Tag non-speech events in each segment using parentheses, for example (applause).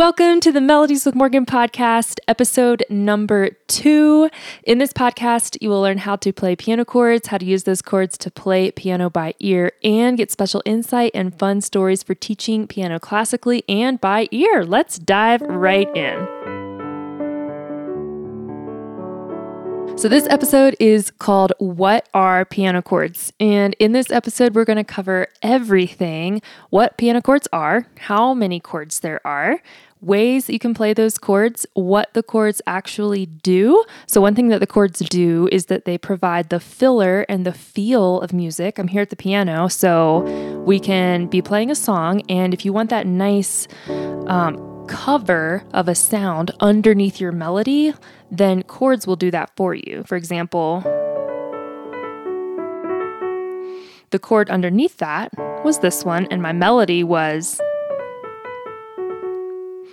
Welcome to the Melodies with Morgan podcast, episode number two. In this podcast, you will learn how to play piano chords, how to use those chords to play piano by ear, and get special insight and fun stories for teaching piano classically and by ear. Let's dive right in. So, this episode is called What Are Piano Chords? And in this episode, we're going to cover everything what piano chords are, how many chords there are, ways that you can play those chords, what the chords actually do. So, one thing that the chords do is that they provide the filler and the feel of music. I'm here at the piano, so we can be playing a song, and if you want that nice um, cover of a sound underneath your melody, then chords will do that for you. For example, the chord underneath that was this one, and my melody was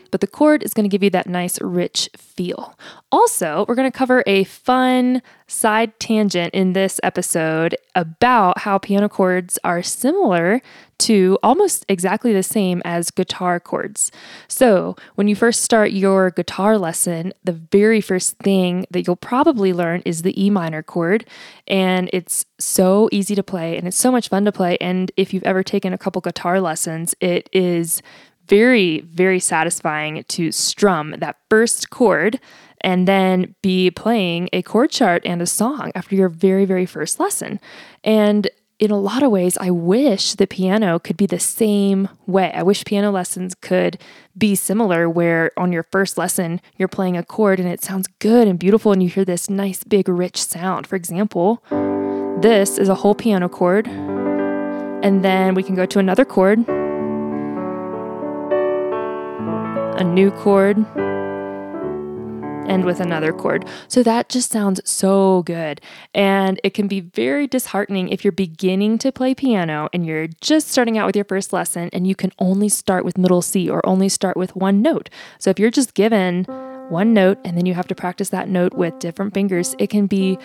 but the chord is going to give you that nice, rich feel. Also, we're going to cover a fun side tangent in this episode about how piano chords are similar to almost exactly the same as guitar chords. So, when you first start your guitar lesson, the very first thing that you'll probably learn is the E minor chord. And it's so easy to play and it's so much fun to play. And if you've ever taken a couple guitar lessons, it is very, very satisfying to strum that first chord and then be playing a chord chart and a song after your very, very first lesson. And in a lot of ways, I wish the piano could be the same way. I wish piano lessons could be similar, where on your first lesson, you're playing a chord and it sounds good and beautiful, and you hear this nice, big, rich sound. For example, this is a whole piano chord. And then we can go to another chord a new chord, end with another chord. So that just sounds so good. And it can be very disheartening if you're beginning to play piano and you're just starting out with your first lesson and you can only start with middle C or only start with one note. So if you're just given one note and then you have to practice that note with different fingers, it can be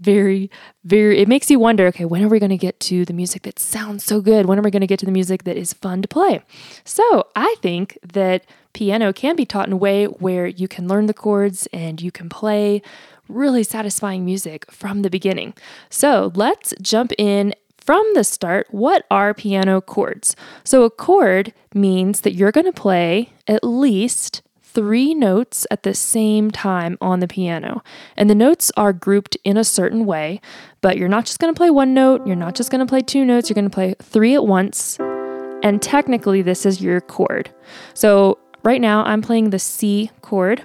very, very, it makes you wonder okay, when are we going to get to the music that sounds so good? When are we going to get to the music that is fun to play? So I think that piano can be taught in a way where you can learn the chords and you can play really satisfying music from the beginning. So let's jump in from the start, what are piano chords? So, a chord means that you're going to play at least three notes at the same time on the piano. And the notes are grouped in a certain way, but you're not just going to play one note, you're not just going to play two notes, you're going to play three at once. And technically, this is your chord. So, right now, I'm playing the C chord.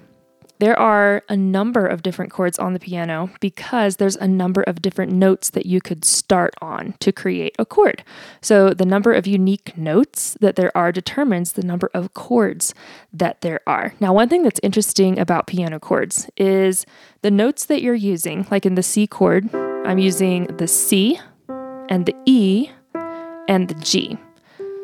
There are a number of different chords on the piano because there's a number of different notes that you could start on to create a chord. So, the number of unique notes that there are determines the number of chords that there are. Now, one thing that's interesting about piano chords is the notes that you're using, like in the C chord, I'm using the C and the E and the G.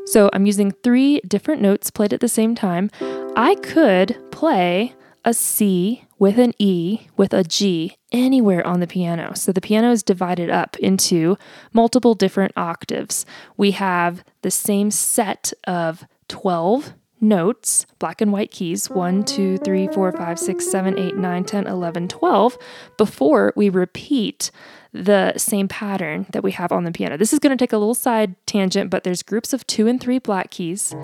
So, I'm using three different notes played at the same time. I could play a C with an E with a G anywhere on the piano. So the piano is divided up into multiple different octaves. We have the same set of 12 notes, black and white keys 1, 2, 3, 4, 5, 6, 7, 8, 9, 10, 11, 12 before we repeat the same pattern that we have on the piano. This is going to take a little side tangent, but there's groups of two and three black keys.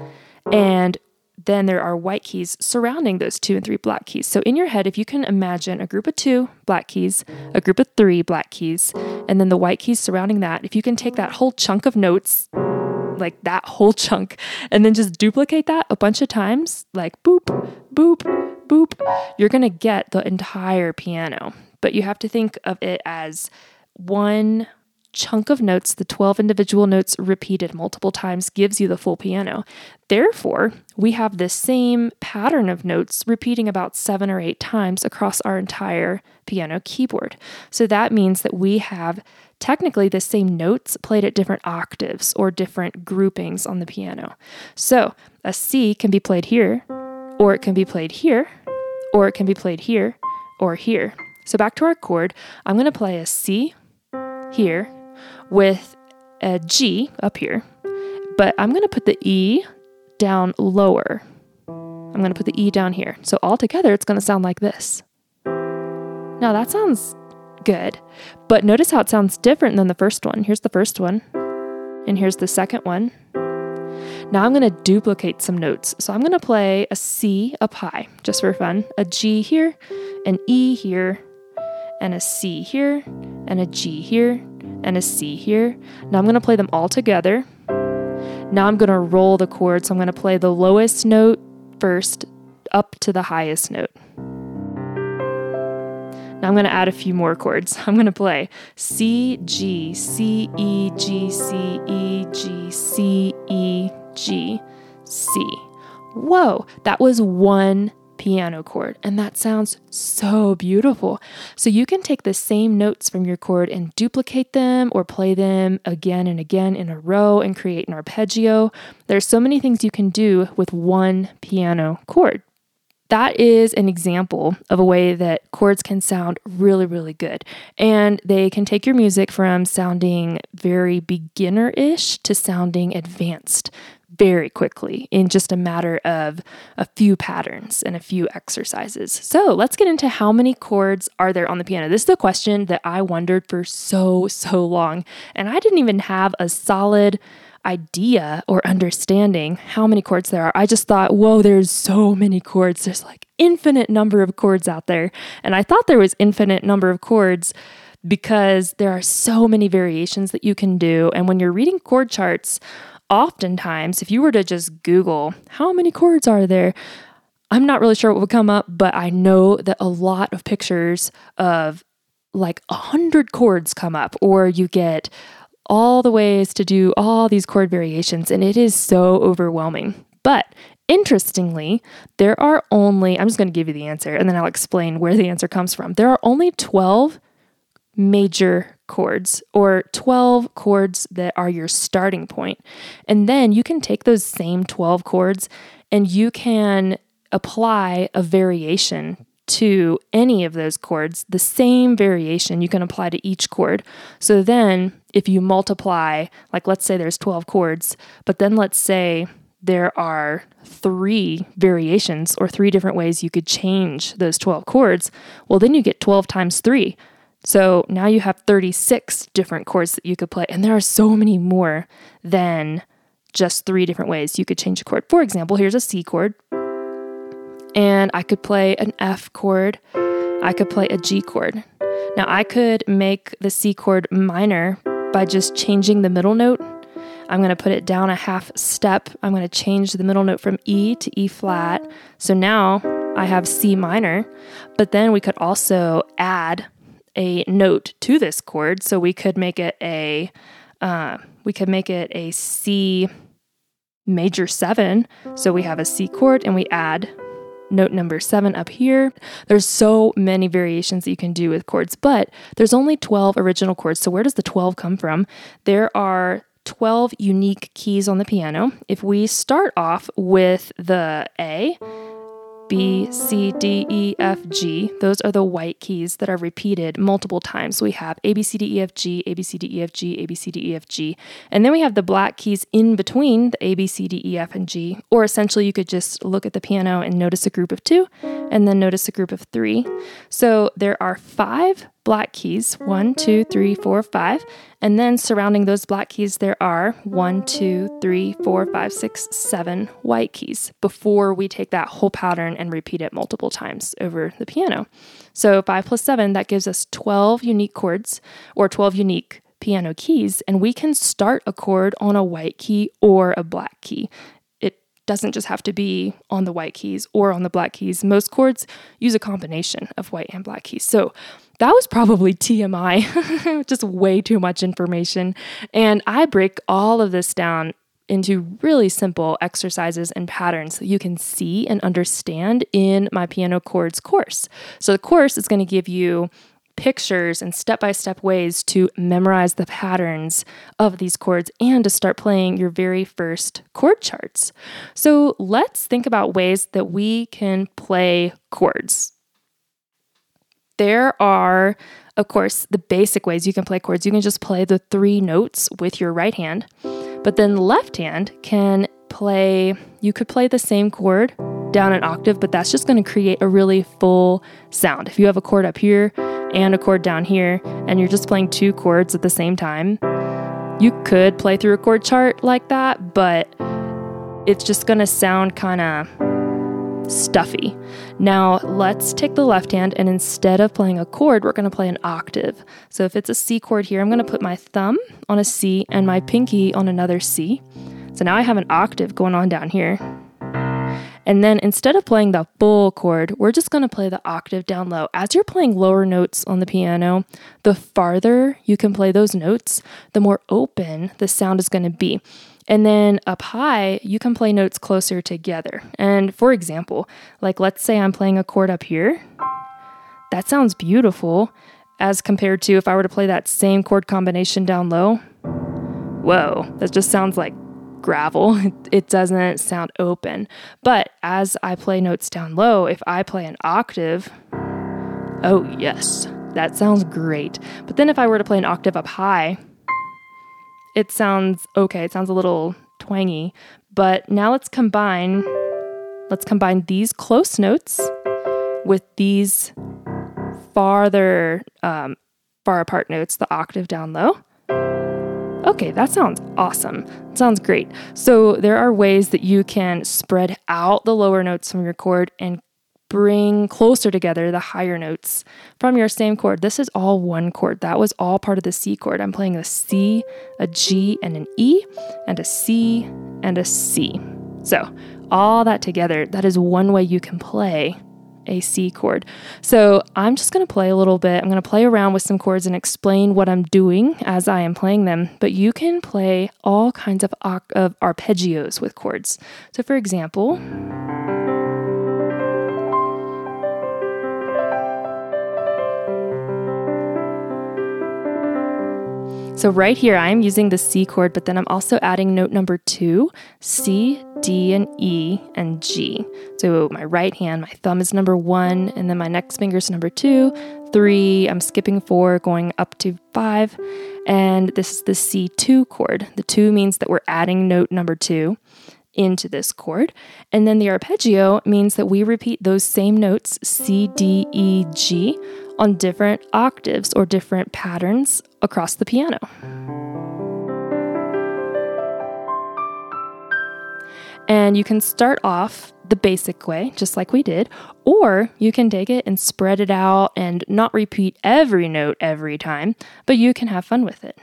And then there are white keys surrounding those two and three black keys. So in your head, if you can imagine a group of two black keys, a group of three black keys, and then the white keys surrounding that, if you can take that whole chunk of notes, like that whole (laughs) chunk, and then just duplicate that a bunch of times, like boop, boop, boop, you're gonna get the entire piano. But you have to think of it as one chunk of notes, the 12 individual notes repeated multiple times, gives you the full piano. Therefore, we have the same pattern of notes repeating about seven or eight times across our entire piano keyboard. So that means that we have technically the same notes played at different octaves or different groupings on the piano. So a C can be played here, or it can be played here, or it can be played here, or here. So back to our chord, I'm going to play a C here with a G up here, but I'm going to put the E down lower. I'm going to put the E down here. So all together, it's going to sound like this. Now that sounds good, but notice how it sounds different than the first one. Here's the first one, and here's the second one. Now I'm going to duplicate some notes. So I'm going to play a C up high just for fun, a G here, an E here, and a C here, and a G here, and a C here. Now I'm going to play them all together. Now I'm going to roll the chord. So I'm going to play the lowest note first up to the highest note. Now I'm going to add a few more chords. (laughs) I'm going to play C, G, C, E, G, C, E, G, C, E, G, C. Whoa, that was one piano chord, and that sounds so beautiful. So you can take the same notes from your chord and duplicate them or play them again and again in a row and create an arpeggio. There's so many things you can do with one piano chord. That is an example of a way that chords can sound really, really good. And they can take your music from sounding very beginner ish to sounding advanced very quickly in just a matter of a few patterns and a few exercises. So let's get into how many chords are there on the piano. This is a question that I wondered for so, so long. And I didn't even have a solid idea or understanding how many chords there are. I just thought, whoa, there's so many chords. There's like infinite number of chords out there. And I thought there was infinite number of chords because there are so many variations that you can do. And when you're reading chord charts, oftentimes, if you were to just Google how many chords are there, I'm not really sure what would come up, but I know that a lot of pictures of like a hundred chords come up, or you get all the ways to do all these chord variations, and it is so overwhelming. But interestingly, there are only, I'm just going to give you the answer and then I'll explain where the answer comes from. There are only 12 major chords or 12 chords that are your starting point. And then you can take those same 12 chords and you can apply a variation to any of those chords, the same variation you can apply to each chord. So then, if you multiply, like let's say there's 12 chords, but then let's say there are three variations or three different ways you could change those 12 chords, well, then you get 12 times three. So now you have 36 different chords that you could play, and there are so many more than just three different ways you could change a chord. For example, here's a C chord and I could play an F chord, I could play a G chord. Now, I could make the C chord minor by just changing the middle note. I'm going to put it down a half step. I'm going to change the middle note from E to E flat. So now I have C minor, but then we could also add a note to this chord. So we could make it a uh, we could make it a C major seven. So we have a C chord and we add note number seven up here. There's so many variations that you can do with chords, but there's only 12 original chords. So where does the 12 come from? There are 12 unique keys on the piano. If we start off with the A, B, C, D, E, F, G. Those are the white keys that are repeated multiple times. We have A, B, C, D, E, F, G, A, B, C, D, E, F, G, A, B, C, D, E, F, G. And then we have the black keys in between the A, B, C, D, E, F, and G. Or essentially, you could just look at the piano and notice a group of two and then notice a group of three. So there are five black keys one, two, three, four, five. And then surrounding those black keys, there are one, two, three, four, five, six, seven white keys before we take that whole pattern and repeat it multiple times over the piano. So five plus seven, that gives us 12 unique chords or 12 unique piano keys, and we can start a chord on a white key or a black key It doesn't just have to be on the white keys or on the black keys. Most chords use a combination of white and black keys. So that was probably TMI, (laughs) just way too much information. And I break all of this down into really simple exercises and patterns that you can see and understand in my piano chords course. So the course is going to give you pictures and step by step ways to memorize the patterns of these chords and to start playing your very first chord charts. So let's think about ways that we can play chords. There are, of course, the basic ways you can play chords. You can just play the three notes with your right hand, but then left hand can play, you could play the same chord down an octave, but that's just going to create a really full sound. If you have a chord up here and a chord down here, and you're just playing two chords at the same time, you could play through a chord chart like that, but it's just going to sound kind of stuffy. Now, let's take the left hand and instead of playing a chord, we're going to play an octave. So if it's a C chord here, I'm going to put my thumb on a C and my pinky on another C. So now I have an octave going on down here. And then instead of playing the full chord, we're just going to play the octave down low. As you're playing lower notes on the piano, the farther you can play those notes, the more open the sound is going to be. And then up high, you can play notes closer together. And for example, like let's say I'm playing a chord up here. That sounds beautiful as compared to if I were to play that same chord combination down low. Whoa, that just sounds like gravel. (laughs) It doesn't sound open. But as I play notes down low, if I play an octave, oh yes, that sounds great. But then if I were to play an octave up high, it sounds okay. It sounds a little twangy. But now let's combine let's combine these close notes with these farther um, far apart notes, the octave down low. Okay, that sounds awesome. sounds great. So, there are ways that you can spread out the lower notes from your chord and bring closer together the higher notes from your same chord. This is all one chord. That was all part of the C chord. I'm playing a C, a G, and an E, and a C, and a C. So, all that together, that is one way you can play a C chord. So I'm just going to play a little bit. I'm going to play around with some chords and explain what I'm doing as I am playing them. But you can play all kinds of, of arpeggios with chords. So, for example, So right here, I'm using the C chord, but then I'm also adding note number two, C, D, and E, and G. So my right hand, my thumb is number one, and then my next finger is number two, three, I'm skipping four, going up to five, and this is the C2 chord. The two means that we're adding note number two into this chord. And then the arpeggio means that we repeat those same notes, C, D, E, G, on different octaves or different patterns across the piano. And you can start off the basic way, just like we did, or you can take it and spread it out and not repeat every note every time, but you can have fun with it.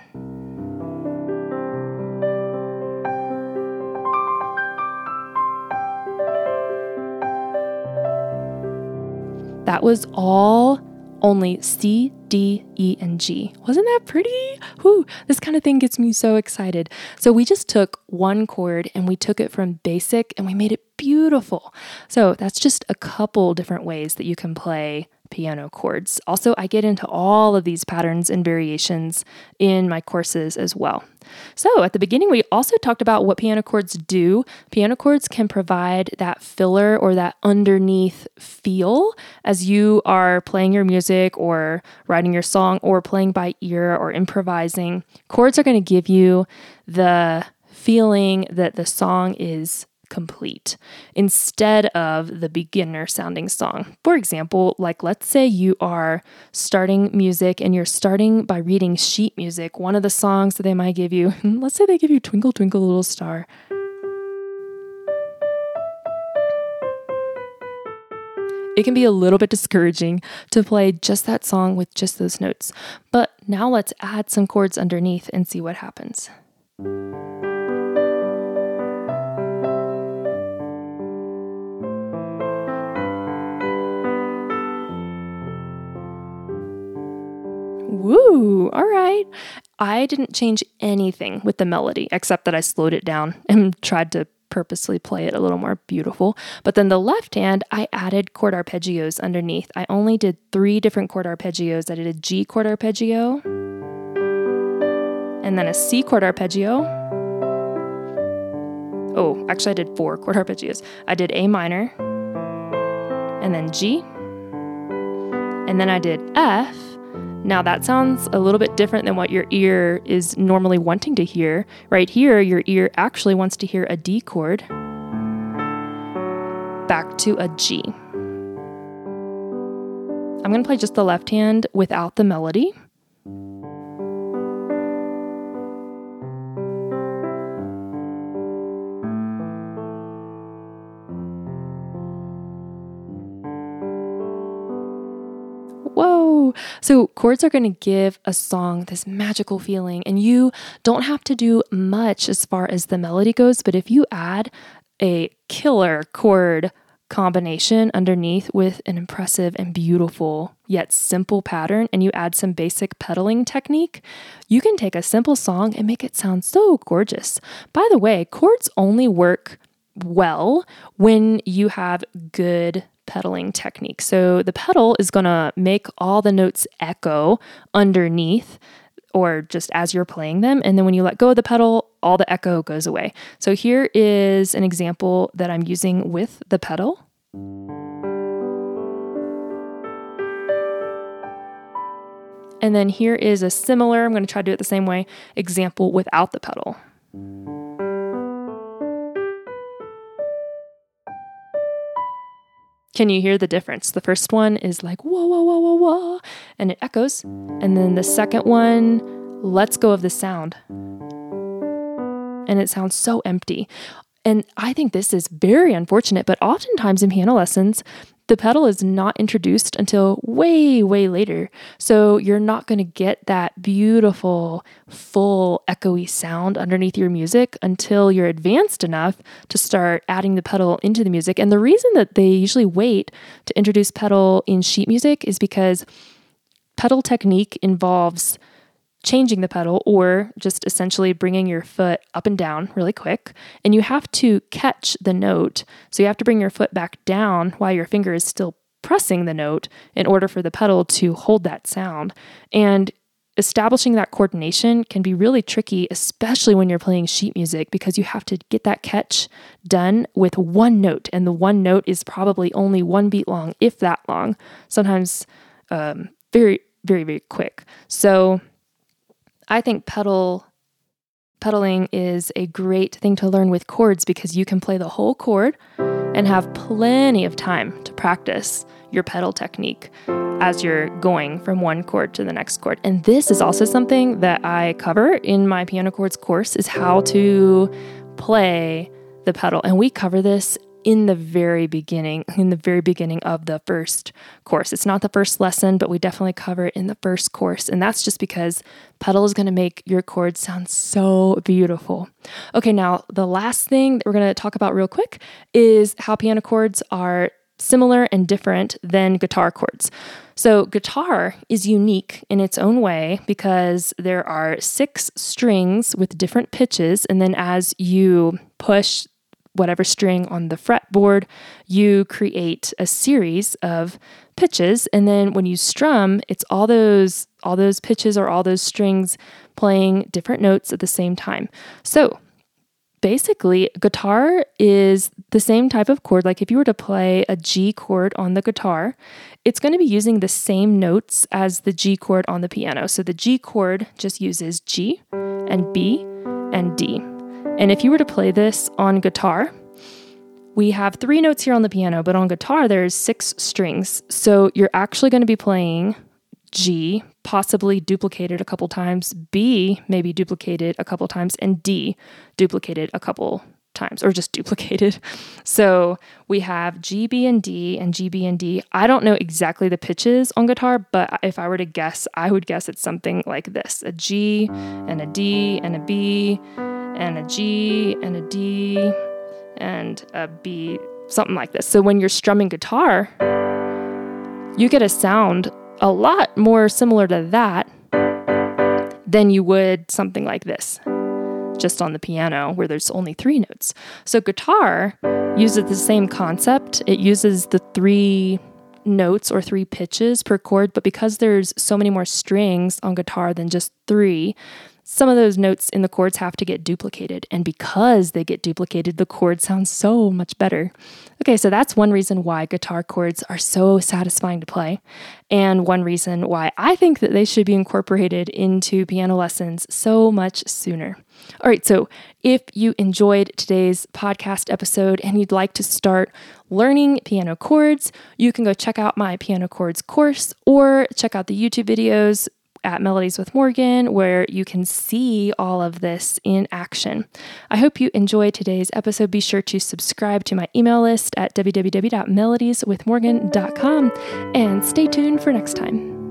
That was all only C, D, E, and G. Wasn't that pretty? Whew, this kind of thing gets me so excited. So we just took one chord and we took it from basic and we made it beautiful. So that's just a couple different ways that you can play piano chords. Also, I get into all of these patterns and variations in my courses as well. So, at the beginning, we also talked about what piano chords do. Piano chords can provide that filler or that underneath feel as you are playing your music or writing your song or playing by ear or improvising. Chords are going to give you the feeling that the song is complete instead of the beginner sounding song. For example, like let's say you are starting music and you're starting by reading sheet music, one of the songs that they might give you, (laughs) let's say they give you Twinkle Twinkle Little Star. It can be a little bit discouraging to play just that song with just those notes. But now let's add some chords underneath and see what happens. Woo, all right. I didn't change anything with the melody except that I slowed it down (laughs) and tried to purposely play it a little more beautiful. But then the left hand, I added chord arpeggios underneath. I only did three different chord arpeggios. I did a G chord arpeggio, and then a C chord arpeggio. Oh, actually, I did four chord arpeggios. I did A minor, and then G, and then I did F, now, that sounds a little bit different than what your ear is normally wanting to hear. Right here, your ear actually wants to hear a D chord. back to a G. I'm going to play just the left hand without the melody. So, chords are going to give a song this magical feeling, and you don't have to do much as far as the melody goes. But if you add a killer chord combination underneath with an impressive and beautiful yet simple pattern, and you add some basic pedaling technique, you can take a simple song and make it sound so gorgeous. By the way, chords only work well when you have good pedaling technique. So the pedal is going to make all the notes echo underneath or just as you're playing them. And then when you let go of the pedal, all the echo goes away. So here is an example that I'm using with the pedal. And then here is a similar, I'm going to try to do it the same way, example without the pedal. Can you hear the difference? The first one is like, whoa, whoa, whoa, whoa, whoa, and it echoes. And then the second one lets go of the sound. And it sounds so empty. And I think this is very unfortunate, but oftentimes in piano lessons, the pedal is not introduced until way, way later. So you're not going to get that beautiful, full, echoey sound underneath your music until you're advanced enough to start adding the pedal into the music. And the reason that they usually wait to introduce pedal in sheet music is because pedal technique involves changing the pedal or just essentially bringing your foot up and down really quick. And you have to catch the note. So you have to bring your foot back down while your finger is still pressing the note in order for the pedal to hold that sound. And establishing that coordination can be really tricky, especially when you're playing sheet music, because you have to get that catch done with one note. And the one note is probably only one beat long, if that long, sometimes um, very, very, very quick. So I think pedal pedaling is a great thing to learn with chords because you can play the whole chord and have plenty of time to practice your pedal technique as you're going from one chord to the next chord. And this is also something that I cover in my piano chords course is how to play the pedal. And we cover this in the very beginning, in the very beginning of the first course. It's not the first lesson, but we definitely cover it in the first course. And that's just because pedal is going to make your chords sound so beautiful. Okay, now the last thing that we're going to talk about real quick is how piano chords are similar and different than guitar chords. So, guitar is unique in its own way because there are six strings with different pitches, and then as you push whatever string on the fretboard, you create a series of pitches and then when you strum, it's all those all those pitches or all those strings playing different notes at the same time. So, basically, guitar is the same type of chord. Like if you were to play a G chord on the guitar, it's going to be using the same notes as the G chord on the piano. So the G chord just uses G and B and D. And if you were to play this on guitar, we have three notes here on the piano, but on guitar, there's six strings. So you're actually going to be playing G, possibly duplicated a couple times, B, maybe duplicated a couple times, and D, duplicated a couple times, or just (laughs) duplicated. So we have G, B, and D, and G, B, and D. I don't know exactly the pitches on guitar, but if I were to guess, I would guess it's something like this a G, and a D, and a B, and a G and a D and a B, something like this. So when you're strumming guitar, you get a sound a lot more similar to that than you would something like this, just on the piano where there's only three notes. So guitar uses the same concept. It uses the three notes or three pitches per chord, but because there's so many more strings on guitar than just three, some of those notes in the chords have to get duplicated. And because they get duplicated, the chord sounds so much better. Okay, so that's one reason why guitar chords are so satisfying to play, and one reason why I think that they should be incorporated into piano lessons so much sooner. All right, so if you enjoyed today's podcast episode and you'd like to start learning piano chords, you can go check out my piano chords course or check out the YouTube videos at Melodies with Morgan, where you can see all of this in action. I hope you enjoyed today's episode. Be sure to subscribe to my email list at www.melodieswithmorgan.com and stay tuned for next time.